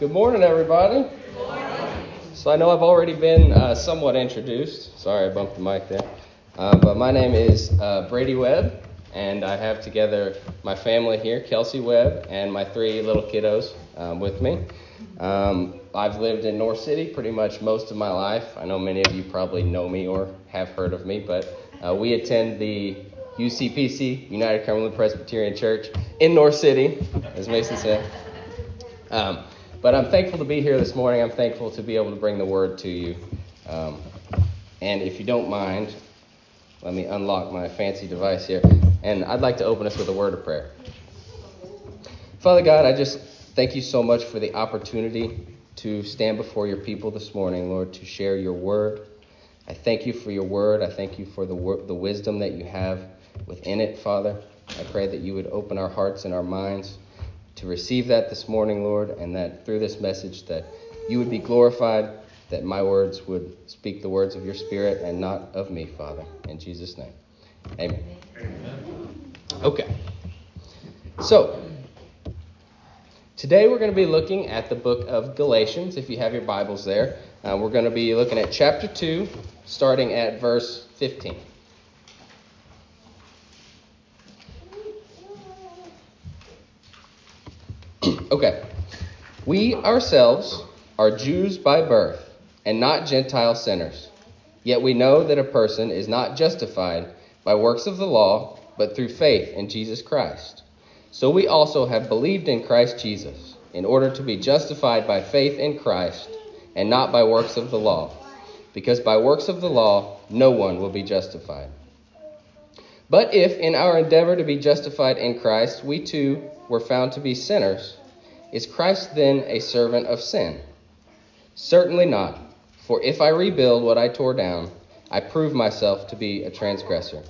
Good morning, everybody. Good morning. So I know I've already been uh, somewhat introduced. Sorry, I bumped the mic there. Uh, but my name is uh, Brady Webb, and I have together my family here, Kelsey Webb, and my three little kiddos um, with me. Um, I've lived in North City pretty much most of my life. I know many of you probably know me or have heard of me, but uh, we attend the UCPC, United Cumberland Presbyterian Church, in North City, as Mason said. Um, but I'm thankful to be here this morning. I'm thankful to be able to bring the word to you. Um, and if you don't mind, let me unlock my fancy device here. And I'd like to open us with a word of prayer. Father God, I just thank you so much for the opportunity to stand before your people this morning, Lord, to share your word. I thank you for your word. I thank you for the, the wisdom that you have within it, Father. I pray that you would open our hearts and our minds to receive that this morning, Lord, and that through this message that you would be glorified, that my words would speak the words of your spirit and not of me, Father. In Jesus' name. Amen. Amen. Okay. So, today we're going to be looking at the book of Galatians, if you have your Bibles there. Uh, we're going to be looking at chapter 2, starting at verse 15. Okay. We ourselves are Jews by birth and not Gentile sinners. Yet we know that a person is not justified by works of the law, but through faith in Jesus Christ. So we also have believed in Christ Jesus, in order to be justified by faith in Christ and not by works of the law, because by works of the law no one will be justified. But if in our endeavor to be justified in Christ we too were found to be sinners, is Christ then a servant of sin? Certainly not. For if I rebuild what I tore down, I prove myself to be a transgressor.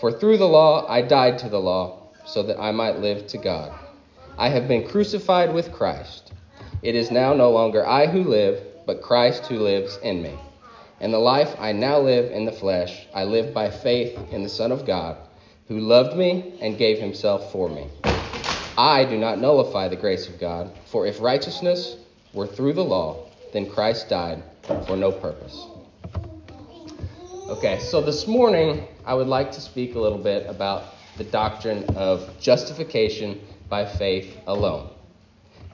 For through the law I died to the law, so that I might live to God. I have been crucified with Christ. It is now no longer I who live, but Christ who lives in me. And the life I now live in the flesh, I live by faith in the Son of God, who loved me and gave himself for me. I do not nullify the grace of God, for if righteousness were through the law, then Christ died for no purpose. Okay, so this morning I would like to speak a little bit about the doctrine of justification by faith alone.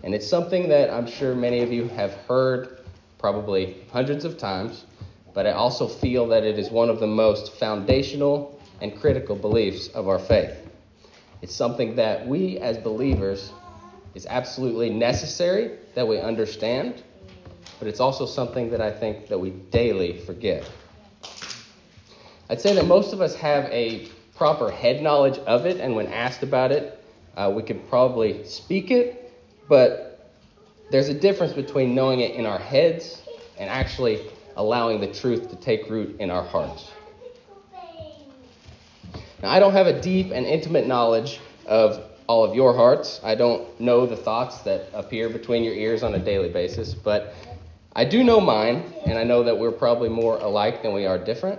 And it's something that I'm sure many of you have heard probably hundreds of times, but I also feel that it is one of the most foundational and critical beliefs of our faith. It's something that we as believers is absolutely necessary that we understand, but it's also something that I think that we daily forget. I'd say that most of us have a proper head knowledge of it, and when asked about it, uh, we could probably speak it, but there's a difference between knowing it in our heads and actually allowing the truth to take root in our hearts. Now, I don't have a deep and intimate knowledge of all of your hearts. I don't know the thoughts that appear between your ears on a daily basis, but I do know mine, and I know that we're probably more alike than we are different.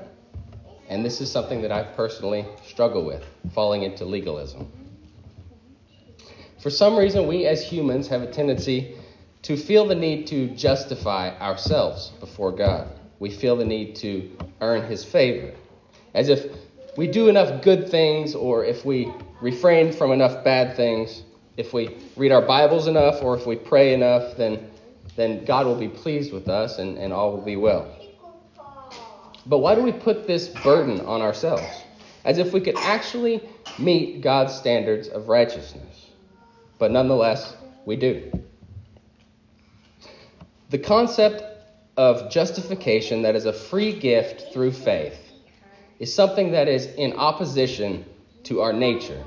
And this is something that I personally struggle with, falling into legalism. For some reason, we as humans have a tendency to feel the need to justify ourselves before God. We feel the need to earn His favor, as if we do enough good things or if we refrain from enough bad things, if we read our Bibles enough or if we pray enough, then, then God will be pleased with us and, and all will be well. But why do we put this burden on ourselves? As if we could actually meet God's standards of righteousness. But nonetheless, we do. The concept of justification that is a free gift through faith is something that is in opposition to our nature.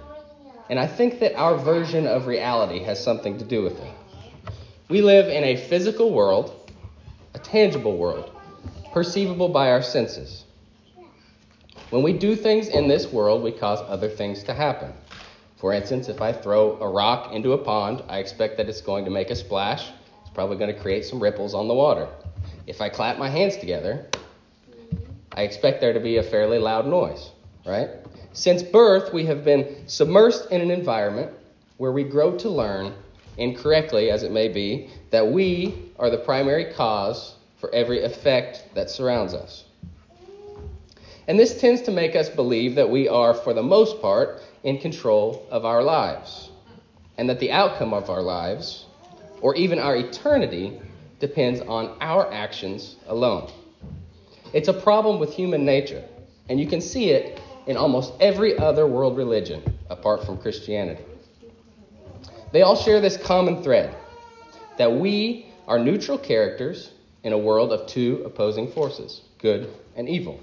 And I think that our version of reality has something to do with it. We live in a physical world, a tangible world, perceivable by our senses. When we do things in this world, we cause other things to happen. For instance, if I throw a rock into a pond, I expect that it's going to make a splash. It's probably going to create some ripples on the water. If I clap my hands together, I expect there to be a fairly loud noise, right? Since birth, we have been submersed in an environment where we grow to learn incorrectly as it may be, that we are the primary cause for every effect that surrounds us. And this tends to make us believe that we are, for the most part, in control of our lives, and that the outcome of our lives, or even our eternity, depends on our actions alone. It's a problem with human nature, and you can see it in almost every other world religion apart from Christianity. They all share this common thread that we are neutral characters in a world of two opposing forces, good and evil.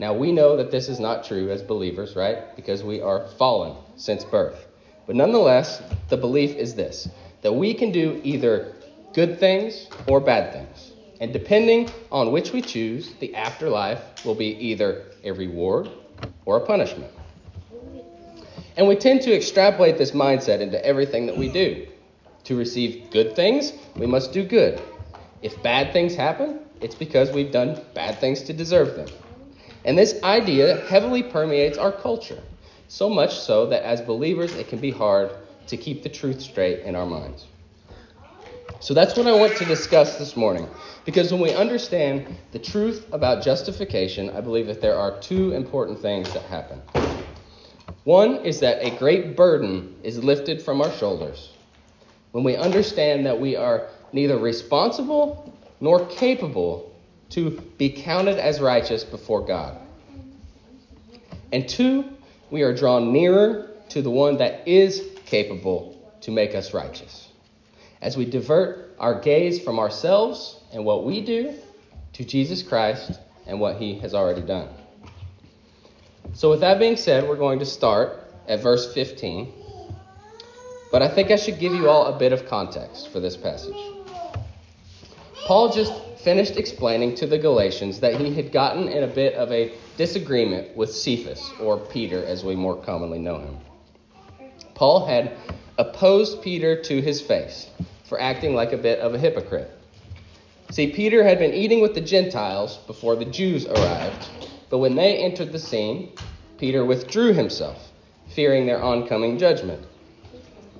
Now, we know that this is not true as believers, right? Because we are fallen since birth. But nonetheless, the belief is this that we can do either good things or bad things. And depending on which we choose, the afterlife will be either a reward or a punishment. And we tend to extrapolate this mindset into everything that we do. To receive good things, we must do good. If bad things happen, it's because we've done bad things to deserve them. And this idea heavily permeates our culture, so much so that as believers, it can be hard to keep the truth straight in our minds. So that's what I want to discuss this morning. Because when we understand the truth about justification, I believe that there are two important things that happen. One is that a great burden is lifted from our shoulders when we understand that we are neither responsible nor capable to be counted as righteous before God. And two, we are drawn nearer to the one that is capable to make us righteous. As we divert our gaze from ourselves and what we do to Jesus Christ and what he has already done. So, with that being said, we're going to start at verse 15. But I think I should give you all a bit of context for this passage. Paul just finished explaining to the Galatians that he had gotten in a bit of a disagreement with Cephas, or Peter as we more commonly know him. Paul had opposed Peter to his face for acting like a bit of a hypocrite. See, Peter had been eating with the Gentiles before the Jews arrived, but when they entered the scene, Peter withdrew himself, fearing their oncoming judgment.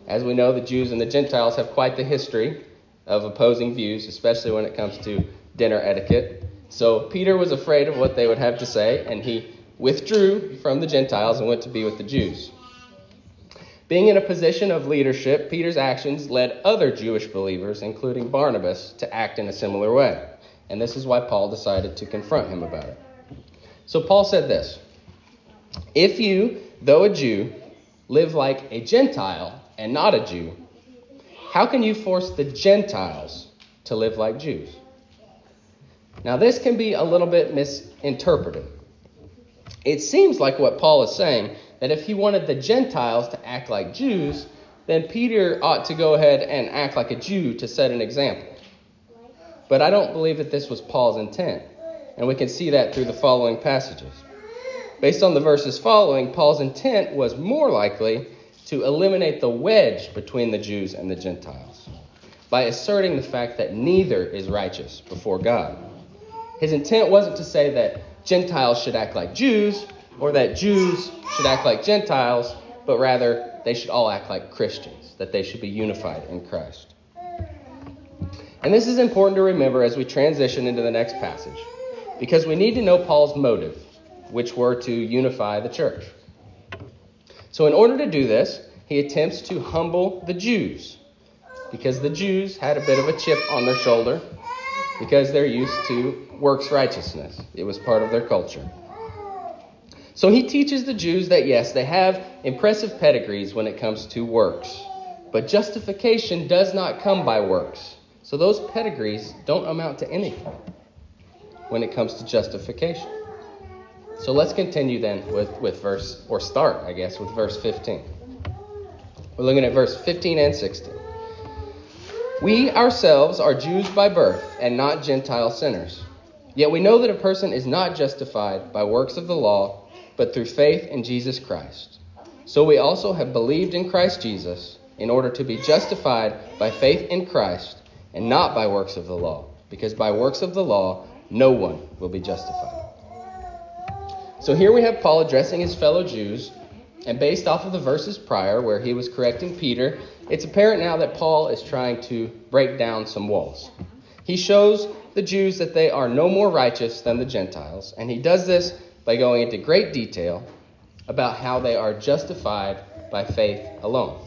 As we know, the Jews and the Gentiles have quite the history of opposing views, especially when it comes to dinner etiquette. So Peter was afraid of what they would have to say, and he withdrew from the Gentiles and went to be with the Jews. Being in a position of leadership, Peter's actions led other Jewish believers, including Barnabas, to act in a similar way. And this is why Paul decided to confront him about it. So Paul said this If you, though a Jew, live like a Gentile and not a Jew, how can you force the Gentiles to live like Jews? Now, this can be a little bit misinterpreted. It seems like what Paul is saying that if he wanted the Gentiles to act like Jews, then Peter ought to go ahead and act like a Jew to set an example. But I don't believe that this was Paul's intent, and we can see that through the following passages. Based on the verses following, Paul's intent was more likely to eliminate the wedge between the Jews and the Gentiles by asserting the fact that neither is righteous before God. His intent wasn't to say that Gentiles should act like Jews or that Jews should act like Gentiles, but rather they should all act like Christians, that they should be unified in Christ. And this is important to remember as we transition into the next passage, because we need to know Paul's motive, which were to unify the church. So, in order to do this, he attempts to humble the Jews because the Jews had a bit of a chip on their shoulder because they're used to works righteousness. It was part of their culture. So he teaches the Jews that yes, they have impressive pedigrees when it comes to works, but justification does not come by works. So those pedigrees don't amount to anything when it comes to justification. So let's continue then with, with verse, or start, I guess, with verse 15. We're looking at verse 15 and 16. We ourselves are Jews by birth and not Gentile sinners. Yet we know that a person is not justified by works of the law, but through faith in Jesus Christ. So we also have believed in Christ Jesus in order to be justified by faith in Christ and not by works of the law, because by works of the law no one will be justified. So here we have Paul addressing his fellow Jews And based off of the verses prior, where he was correcting Peter, it's apparent now that Paul is trying to break down some walls. He shows the Jews that they are no more righteous than the Gentiles, and he does this by going into great detail about how they are justified by faith alone.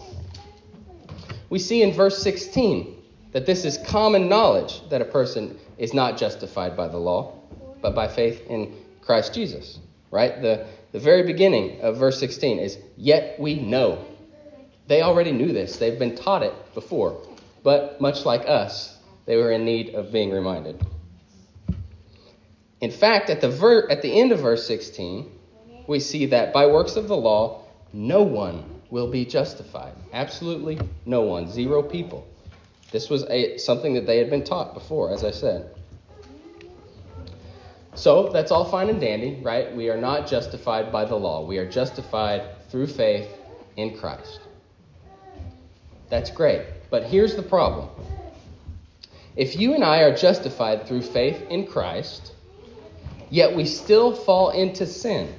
We see in verse 16 that this is common knowledge that a person is not justified by the law, but by faith in Christ Jesus. Right? The, the very beginning of verse 16 is, Yet we know. They already knew this, they've been taught it before. But much like us, they were in need of being reminded. In fact, at the, ver- at the end of verse 16, we see that by works of the law, no one will be justified. Absolutely no one. Zero people. This was a, something that they had been taught before, as I said. So that's all fine and dandy, right? We are not justified by the law. We are justified through faith in Christ. That's great. But here's the problem if you and I are justified through faith in Christ, yet we still fall into sin,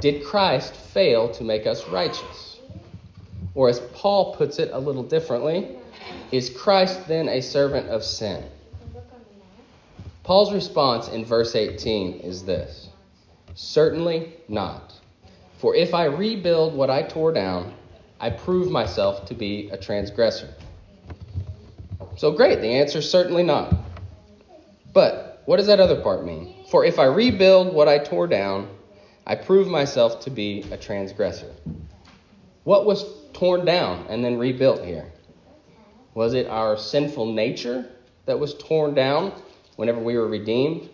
did Christ fail to make us righteous? Or as Paul puts it a little differently, is Christ then a servant of sin? Paul's response in verse 18 is this Certainly not. For if I rebuild what I tore down, I prove myself to be a transgressor. So great, the answer is certainly not. But what does that other part mean? For if I rebuild what I tore down, I prove myself to be a transgressor. What was torn down and then rebuilt here? Was it our sinful nature that was torn down whenever we were redeemed?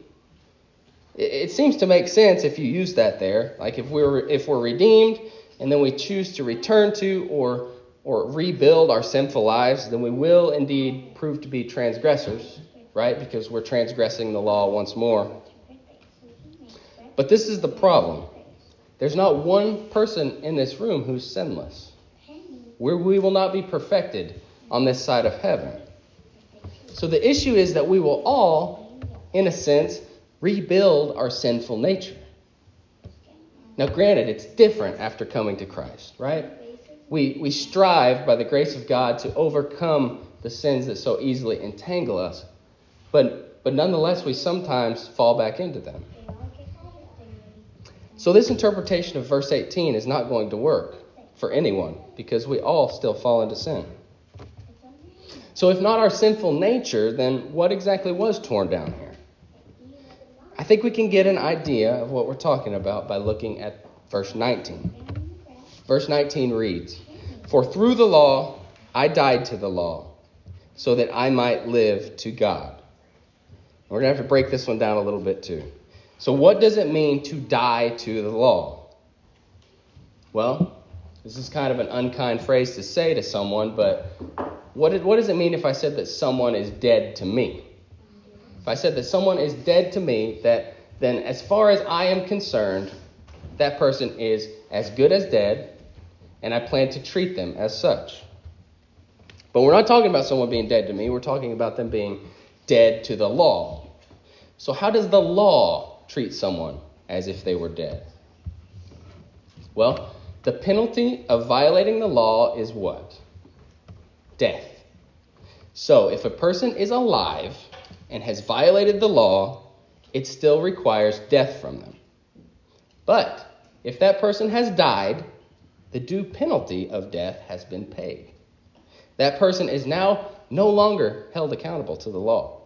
It, seems to make sense if you use that there. Like if we were if we're redeemed and then we choose to return to or or rebuild our sinful lives, then we will indeed prove to be transgressors, right? Because we're transgressing the law once more. But this is the problem. There's not one person in this room who's sinless. We're, we will not be perfected on this side of heaven. So the issue is that we will all, in a sense, rebuild our sinful nature. Now, granted, it's different after coming to Christ, right? We, we strive by the grace of God to overcome the sins that so easily entangle us, but, but nonetheless, we sometimes fall back into them. So, this interpretation of verse 18 is not going to work for anyone because we all still fall into sin. So, if not our sinful nature, then what exactly was torn down here? I think we can get an idea of what we're talking about by looking at verse 19. Verse 19 reads For through the law I died to the law, so that I might live to God. We're going to have to break this one down a little bit too. So, what does it mean to die to the law? Well, this is kind of an unkind phrase to say to someone, but what, did, what does it mean if I said that someone is dead to me? If I said that someone is dead to me, that then as far as I am concerned, that person is as good as dead, and I plan to treat them as such. But we're not talking about someone being dead to me, we're talking about them being dead to the law. So, how does the law treat someone as if they were dead? Well, the penalty of violating the law is what? death. So, if a person is alive and has violated the law, it still requires death from them. But if that person has died, the due penalty of death has been paid. That person is now no longer held accountable to the law.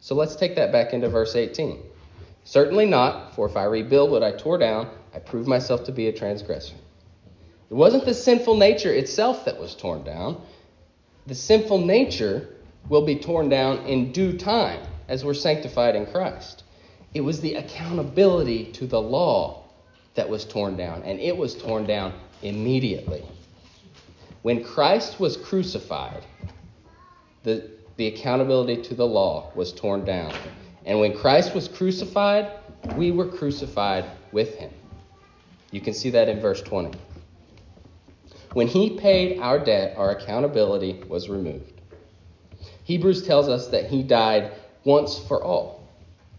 So let's take that back into verse 18. Certainly not, for if I rebuild what I tore down, I prove myself to be a transgressor. It wasn't the sinful nature itself that was torn down. The sinful nature will be torn down in due time as we're sanctified in Christ. It was the accountability to the law that was torn down, and it was torn down immediately. When Christ was crucified, the, the accountability to the law was torn down. And when Christ was crucified, we were crucified with him. You can see that in verse 20. When he paid our debt, our accountability was removed. Hebrews tells us that he died once for all.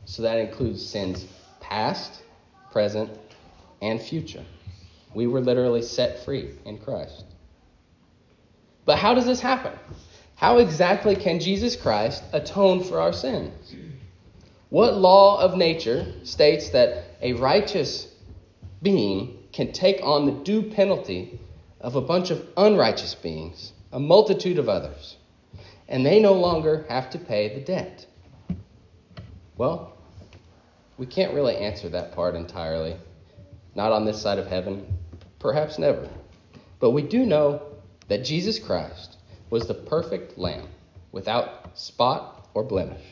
So that includes sins past, present, and future. We were literally set free in Christ. But how does this happen? How exactly can Jesus Christ atone for our sins? What law of nature states that a righteous being can take on the due penalty of a bunch of unrighteous beings, a multitude of others, and they no longer have to pay the debt? Well, we can't really answer that part entirely. Not on this side of heaven, perhaps never. But we do know that Jesus Christ was the perfect lamb without spot or blemish.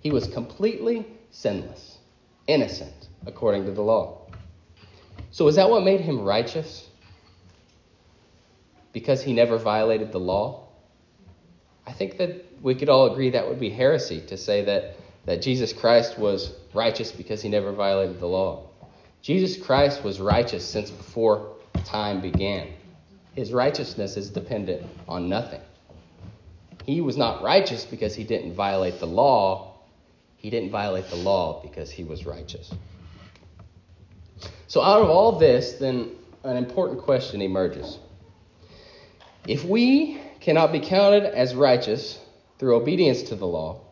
He was completely sinless, innocent, according to the law. So, is that what made him righteous? Because he never violated the law? I think that we could all agree that would be heresy to say that, that Jesus Christ was righteous because he never violated the law. Jesus Christ was righteous since before time began. His righteousness is dependent on nothing. He was not righteous because he didn't violate the law. He didn't violate the law because he was righteous. So, out of all this, then an important question emerges. If we cannot be counted as righteous through obedience to the law,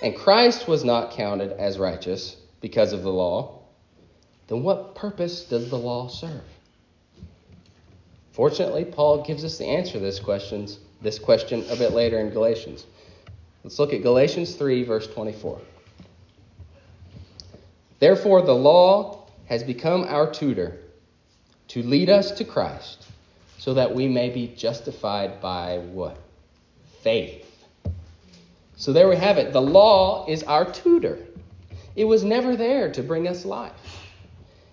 and Christ was not counted as righteous because of the law, then what purpose does the law serve? Fortunately, Paul gives us the answer to this questions this question a bit later in Galatians. Let's look at Galatians 3, verse 24. Therefore, the law has become our tutor to lead us to Christ, so that we may be justified by what? Faith. So there we have it. The law is our tutor. It was never there to bring us life.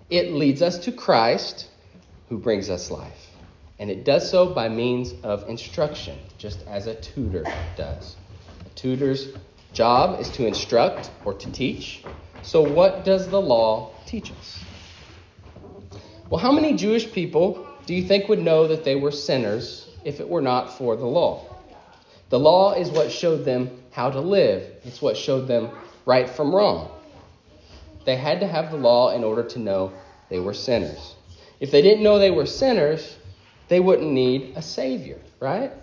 It leads us to Christ, who brings us life. And it does so by means of instruction, just as a tutor does. Tutor's job is to instruct or to teach. So, what does the law teach us? Well, how many Jewish people do you think would know that they were sinners if it were not for the law? The law is what showed them how to live, it's what showed them right from wrong. They had to have the law in order to know they were sinners. If they didn't know they were sinners, they wouldn't need a Savior, right?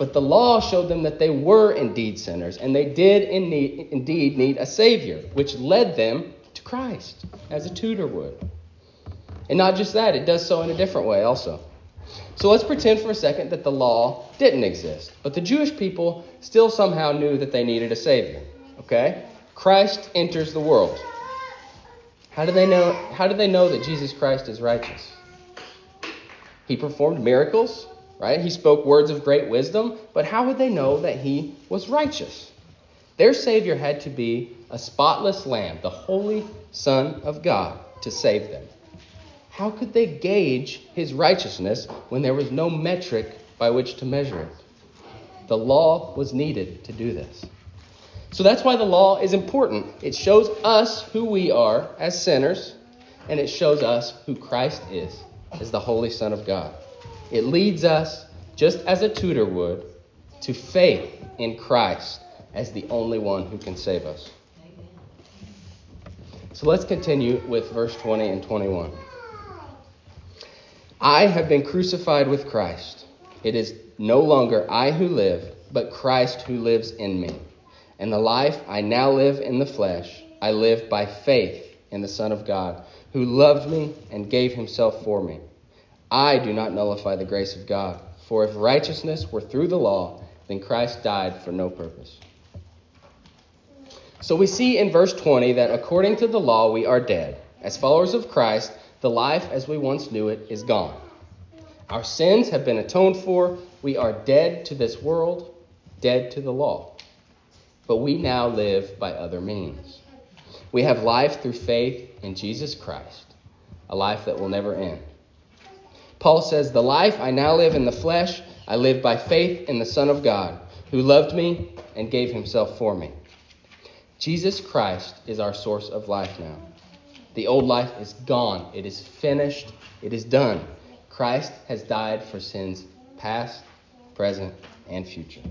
But the law showed them that they were indeed sinners, and they did indeed need a Savior, which led them to Christ, as a tutor would. And not just that, it does so in a different way also. So let's pretend for a second that the law didn't exist, but the Jewish people still somehow knew that they needed a Savior. Okay? Christ enters the world. How do they know, how do they know that Jesus Christ is righteous? He performed miracles, right? He spoke words of great wisdom, but how would they know that he was righteous? Their Savior had to be a spotless lamb, the holy Son of God, to save them. How could they gauge his righteousness when there was no metric by which to measure it? The law was needed to do this. So that's why the law is important. It shows us who we are as sinners, and it shows us who Christ is as the Holy Son of God. It leads us, just as a tutor would, to faith in Christ as the only one who can save us. So let's continue with verse 20 and 21. I have been crucified with Christ. It is no longer I who live, but Christ who lives in me. And the life I now live in the flesh, I live by faith in the Son of God who loved me and gave himself for me. I do not nullify the grace of God, for if righteousness were through the law, then Christ died for no purpose. So we see in verse 20 that according to the law we are dead. As followers of Christ, the life as we once knew it is gone. Our sins have been atoned for. We are dead to this world, dead to the law. But we now live by other means. We have life through faith in Jesus Christ, a life that will never end. Paul says, The life I now live in the flesh, I live by faith in the Son of God, who loved me and gave himself for me. Jesus Christ is our source of life now. The old life is gone, it is finished, it is done. Christ has died for sins past, present, and future.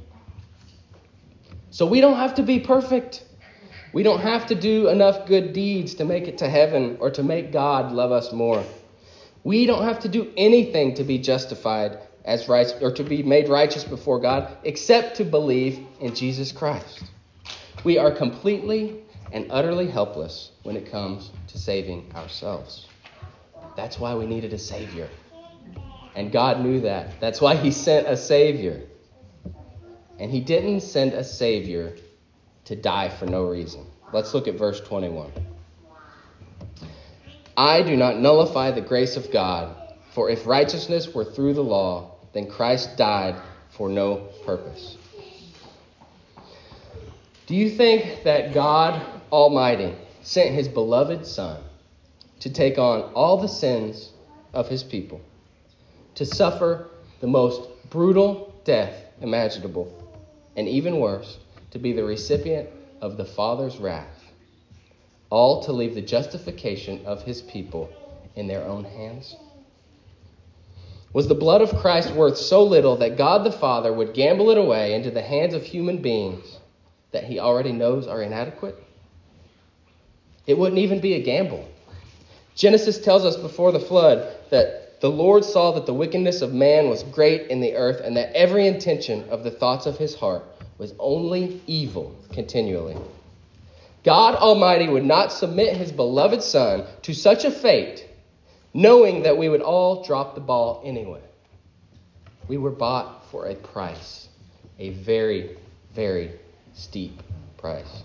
So we don't have to be perfect. We don't have to do enough good deeds to make it to heaven or to make God love us more. We don't have to do anything to be justified as right or to be made righteous before God except to believe in Jesus Christ. We are completely and utterly helpless when it comes to saving ourselves. That's why we needed a Savior. And God knew that. That's why He sent a Savior. And He didn't send a Savior to die for no reason. Let's look at verse 21. I do not nullify the grace of God, for if righteousness were through the law, then Christ died for no purpose. Do you think that God Almighty sent his beloved Son to take on all the sins of his people, to suffer the most brutal death imaginable, and even worse, to be the recipient of the Father's wrath, all to leave the justification of his people in their own hands? Was the blood of Christ worth so little that God the Father would gamble it away into the hands of human beings that he already knows are inadequate? It wouldn't even be a gamble. Genesis tells us before the flood that the Lord saw that the wickedness of man was great in the earth and that every intention of the thoughts of his heart was only evil continually. God Almighty would not submit his beloved Son to such a fate, knowing that we would all drop the ball anyway. We were bought for a price, a very, very steep price.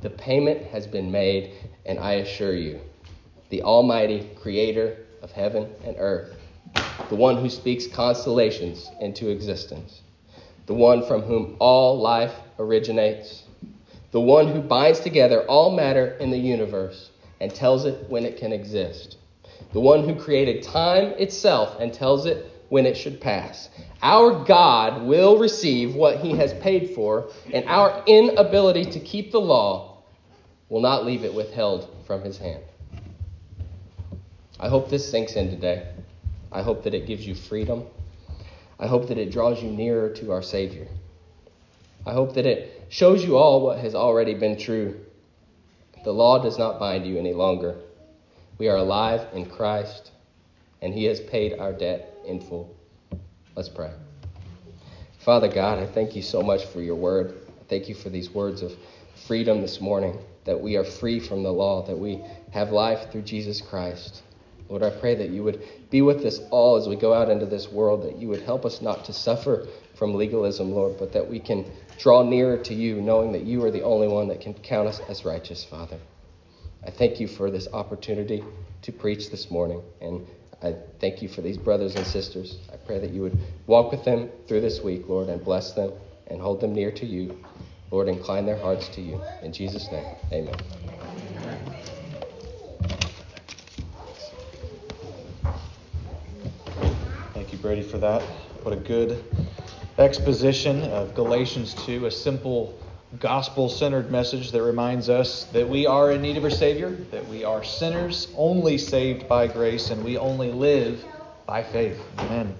The payment has been made, and I assure you, the Almighty Creator of heaven and earth, the one who speaks constellations into existence, the one from whom all life originates, the one who binds together all matter in the universe and tells it when it can exist, the one who created time itself and tells it when it should pass. Our God will receive what he has paid for, and our inability to keep the law will not leave it withheld from his hand. I hope this sinks in today. I hope that it gives you freedom. I hope that it draws you nearer to our Savior. I hope that it shows you all what has already been true. The law does not bind you any longer. We are alive in Christ, and He has paid our debt in full. Let's pray. Father God, I thank you so much for your word. I thank you for these words of freedom this morning, that we are free from the law, that we have life through Jesus Christ. Lord, I pray that you would be with us all as we go out into this world, that you would help us not to suffer from legalism, Lord, but that we can draw nearer to you, knowing that you are the only one that can count us as righteous, Father. I thank you for this opportunity to preach this morning, and I thank you for these brothers and sisters. I pray that you would walk with them through this week, Lord, and bless them and hold them near to you. Lord, incline their hearts to you. In Jesus' name, amen. Brady, for that. What a good exposition of Galatians 2, a simple gospel centered message that reminds us that we are in need of a Savior, that we are sinners only saved by grace, and we only live by faith. Amen.